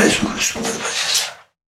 Neresi konuştum?